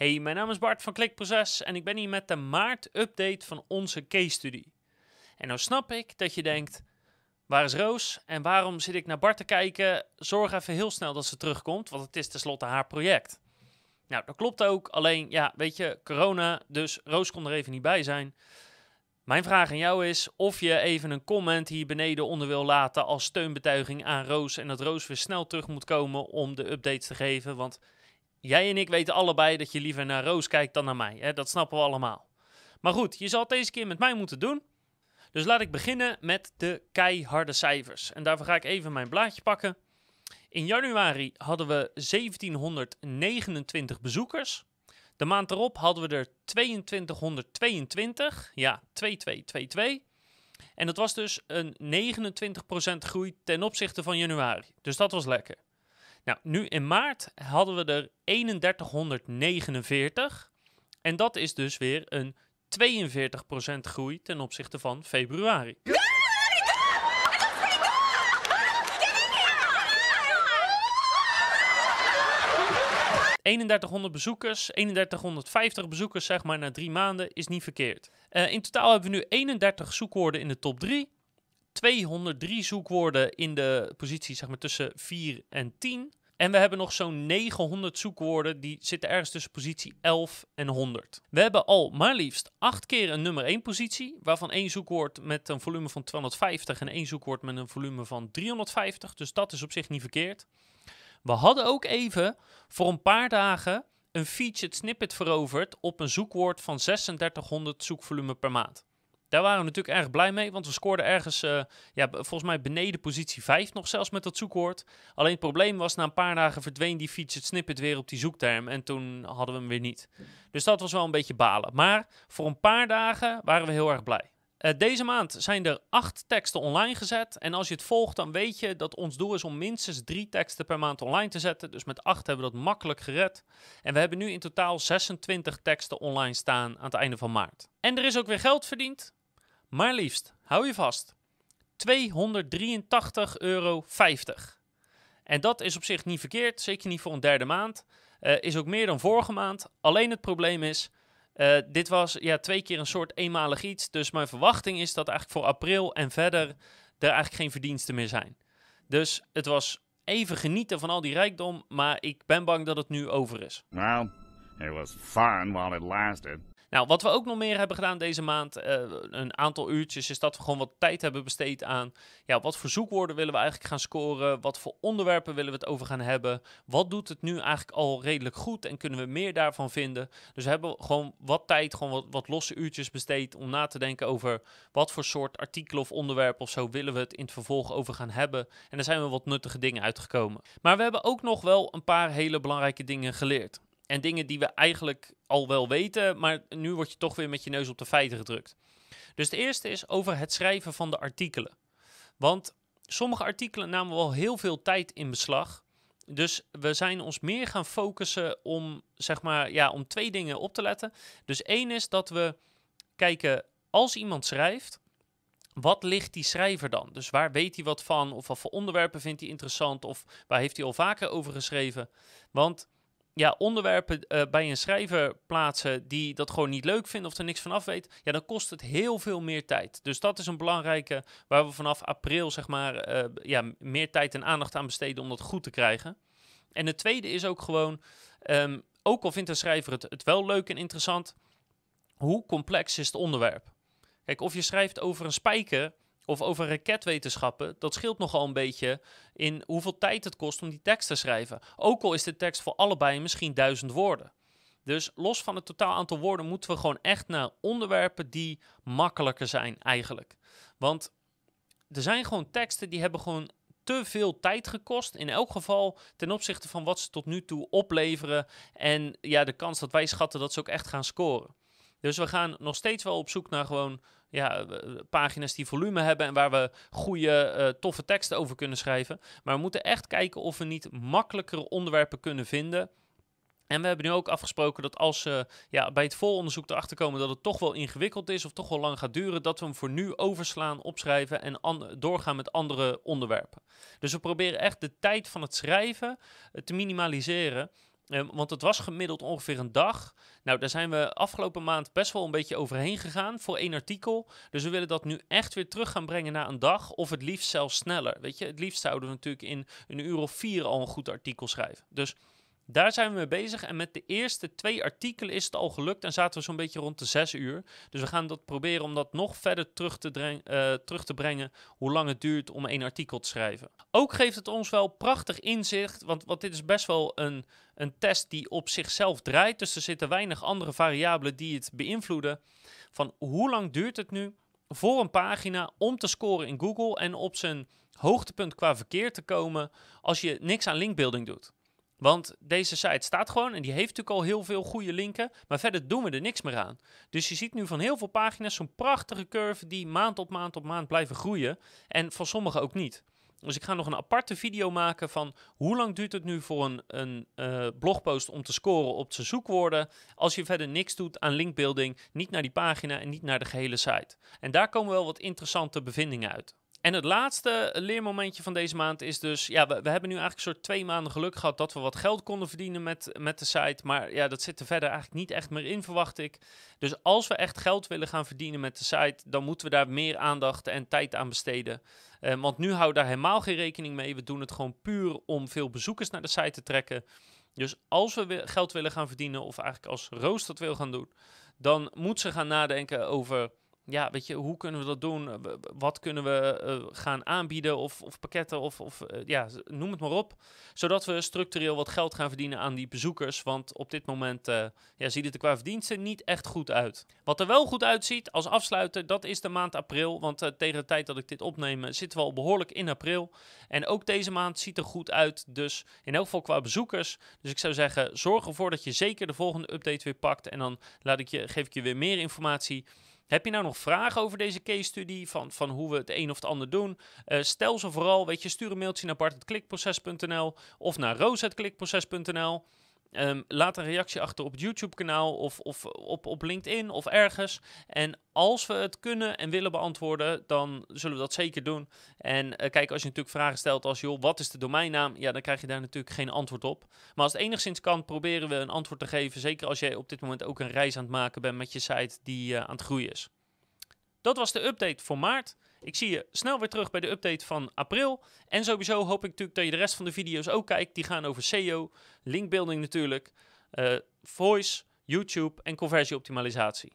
Hey, mijn naam is Bart van Klikproces en ik ben hier met de maart-update van onze case study. En nou snap ik dat je denkt, waar is Roos en waarom zit ik naar Bart te kijken? Zorg even heel snel dat ze terugkomt, want het is tenslotte haar project. Nou, dat klopt ook, alleen ja, weet je, corona, dus Roos kon er even niet bij zijn. Mijn vraag aan jou is of je even een comment hier beneden onder wil laten als steunbetuiging aan Roos en dat Roos weer snel terug moet komen om de updates te geven, want Jij en ik weten allebei dat je liever naar Roos kijkt dan naar mij. Hè? Dat snappen we allemaal. Maar goed, je zal het deze keer met mij moeten doen. Dus laat ik beginnen met de keiharde cijfers. En daarvoor ga ik even mijn blaadje pakken. In januari hadden we 1729 bezoekers. De maand erop hadden we er 2222. Ja, 2222. En dat was dus een 29% groei ten opzichte van januari. Dus dat was lekker. Nou, nu in maart hadden we er 3149. En dat is dus weer een 42% groei ten opzichte van februari. 3100 bezoekers, 3150 bezoekers zeg maar na drie maanden is niet verkeerd. Uh, in totaal hebben we nu 31 zoekwoorden in de top 3. 203 zoekwoorden in de positie zeg maar, tussen 4 en 10. En we hebben nog zo'n 900 zoekwoorden, die zitten ergens tussen positie 11 en 100. We hebben al maar liefst 8 keer een nummer 1 positie, waarvan één zoekwoord met een volume van 250 en één zoekwoord met een volume van 350. Dus dat is op zich niet verkeerd. We hadden ook even voor een paar dagen een featured snippet veroverd op een zoekwoord van 3600 zoekvolume per maand. Daar waren we natuurlijk erg blij mee, want we scoorden ergens, uh, ja, volgens mij beneden positie 5 nog zelfs met dat zoekwoord. Alleen het probleem was, na een paar dagen verdween die featured snippet weer op die zoekterm en toen hadden we hem weer niet. Dus dat was wel een beetje balen. Maar voor een paar dagen waren we heel erg blij. Uh, deze maand zijn er acht teksten online gezet. En als je het volgt, dan weet je dat ons doel is om minstens drie teksten per maand online te zetten. Dus met acht hebben we dat makkelijk gered. En we hebben nu in totaal 26 teksten online staan aan het einde van maart. En er is ook weer geld verdiend. Maar liefst, hou je vast, 283,50 euro. En dat is op zich niet verkeerd, zeker niet voor een derde maand. Uh, is ook meer dan vorige maand. Alleen het probleem is, uh, dit was ja, twee keer een soort eenmalig iets. Dus mijn verwachting is dat eigenlijk voor april en verder er eigenlijk geen verdiensten meer zijn. Dus het was even genieten van al die rijkdom, maar ik ben bang dat het nu over is. Well, it was fun while it lasted. Nou, wat we ook nog meer hebben gedaan deze maand, uh, een aantal uurtjes, is dat we gewoon wat tijd hebben besteed aan ja, wat voor zoekwoorden willen we eigenlijk gaan scoren, wat voor onderwerpen willen we het over gaan hebben, wat doet het nu eigenlijk al redelijk goed en kunnen we meer daarvan vinden. Dus we hebben gewoon wat tijd, gewoon wat, wat losse uurtjes besteed om na te denken over wat voor soort artikelen of onderwerpen of zo willen we het in het vervolg over gaan hebben. En er zijn wel wat nuttige dingen uitgekomen. Maar we hebben ook nog wel een paar hele belangrijke dingen geleerd. En dingen die we eigenlijk al wel weten, maar nu word je toch weer met je neus op de feiten gedrukt. Dus de eerste is over het schrijven van de artikelen. Want sommige artikelen namen wel heel veel tijd in beslag. Dus we zijn ons meer gaan focussen om, zeg maar, ja, om twee dingen op te letten. Dus één is dat we kijken, als iemand schrijft, wat ligt die schrijver dan? Dus waar weet hij wat van? Of wat voor onderwerpen vindt hij interessant? Of waar heeft hij al vaker over geschreven? Want ja, onderwerpen uh, bij een schrijver plaatsen die dat gewoon niet leuk vindt of er niks van af weet, ja, dan kost het heel veel meer tijd. Dus dat is een belangrijke waar we vanaf april zeg maar uh, ja, meer tijd en aandacht aan besteden om dat goed te krijgen. En het tweede is ook gewoon, um, ook al vindt een schrijver het, het wel leuk en interessant, hoe complex is het onderwerp? Kijk, of je schrijft over een spijker, of over raketwetenschappen, dat scheelt nogal een beetje in hoeveel tijd het kost om die tekst te schrijven. Ook al is de tekst voor allebei misschien duizend woorden. Dus los van het totaal aantal woorden moeten we gewoon echt naar onderwerpen die makkelijker zijn eigenlijk. Want er zijn gewoon teksten die hebben gewoon te veel tijd gekost. In elk geval ten opzichte van wat ze tot nu toe opleveren. En ja, de kans dat wij schatten dat ze ook echt gaan scoren. Dus we gaan nog steeds wel op zoek naar gewoon ja, pagina's die volume hebben en waar we goede, uh, toffe teksten over kunnen schrijven. Maar we moeten echt kijken of we niet makkelijkere onderwerpen kunnen vinden. En we hebben nu ook afgesproken dat als we ja, bij het volonderzoek erachter komen dat het toch wel ingewikkeld is of toch wel lang gaat duren, dat we hem voor nu overslaan, opschrijven en doorgaan met andere onderwerpen. Dus we proberen echt de tijd van het schrijven te minimaliseren. Ehm, want het was gemiddeld ongeveer een dag. Nou, daar zijn we afgelopen maand best wel een beetje overheen gegaan voor één artikel. Dus we willen dat nu echt weer terug gaan brengen naar een dag. Of het liefst zelfs sneller. Weet je, het liefst zouden we natuurlijk in een uur of vier al een goed artikel schrijven. Dus daar zijn we mee bezig. En met de eerste twee artikelen is het al gelukt. En zaten we zo'n beetje rond de zes uur. Dus we gaan dat proberen om dat nog verder terug te, uh, terug te brengen. Hoe lang het duurt om één artikel te schrijven. Ook geeft het ons wel prachtig inzicht. Want, want dit is best wel een, een test die op zichzelf draait. Dus er zitten weinig andere variabelen die het beïnvloeden. Van hoe lang duurt het nu voor een pagina om te scoren in Google. En op zijn hoogtepunt qua verkeer te komen als je niks aan linkbuilding doet. Want deze site staat gewoon en die heeft natuurlijk al heel veel goede linken, maar verder doen we er niks meer aan. Dus je ziet nu van heel veel pagina's zo'n prachtige curve die maand op maand op maand blijven groeien en van sommige ook niet. Dus ik ga nog een aparte video maken van hoe lang duurt het nu voor een, een uh, blogpost om te scoren op zijn zoekwoorden. Als je verder niks doet aan linkbuilding, niet naar die pagina en niet naar de gehele site. En daar komen wel wat interessante bevindingen uit. En het laatste leermomentje van deze maand is dus, ja, we, hebben nu eigenlijk een soort twee maanden geluk gehad dat we wat geld konden verdienen met, met de site. Maar ja, dat zit er verder eigenlijk niet echt meer in, verwacht ik. Dus als we echt geld willen gaan verdienen met de site, dan moeten we daar meer aandacht en tijd aan besteden. Uh, want nu houden we daar helemaal geen rekening mee. We doen het gewoon puur om veel bezoekers naar de site te trekken. Dus als we geld willen gaan verdienen, of eigenlijk als Roos dat wil gaan doen, dan moet ze gaan nadenken over ja, weet je, hoe kunnen we dat doen? Wat kunnen we uh, gaan aanbieden of, of pakketten of, of uh, ja, noem het maar op. Zodat we structureel wat geld gaan verdienen aan die bezoekers. Want op dit moment ja, ziet het er qua verdiensten niet echt goed uit. Wat er wel goed uitziet als afsluiter, dat is de maand april. Want tegen de tijd dat ik dit opneem zitten we al behoorlijk in april. En ook deze maand ziet er goed uit. Dus in elk geval qua bezoekers. Dus ik zou zeggen, zorg ervoor dat je zeker de volgende update weer pakt. En dan laat ik je, geef ik je weer meer informatie. Heb je nou nog vragen over deze case study, van, van hoe we het een of het ander doen? Uh, stel ze vooral, weet je, stuur een mailtje naar bart.klikproces.nl of naar roos.klikproces.nl. Um, laat een reactie achter op het YouTube-kanaal of, of op, op LinkedIn of ergens. En als we het kunnen en willen beantwoorden, dan zullen we dat zeker doen. En uh, kijk, als je natuurlijk vragen stelt als, joh, wat is de domeinnaam? Ja, dan krijg je daar natuurlijk geen antwoord op. Maar als het enigszins kan, proberen we een antwoord te geven. Zeker als jij op dit moment ook een reis aan het maken bent met je site die uh, aan het groeien is. Dat was de update voor maart. Ik zie je snel weer terug bij de update van april. En sowieso hoop ik natuurlijk dat je de rest van de video's ook kijkt. Die gaan over SEO, linkbuilding natuurlijk, uh, voice, YouTube en conversieoptimalisatie.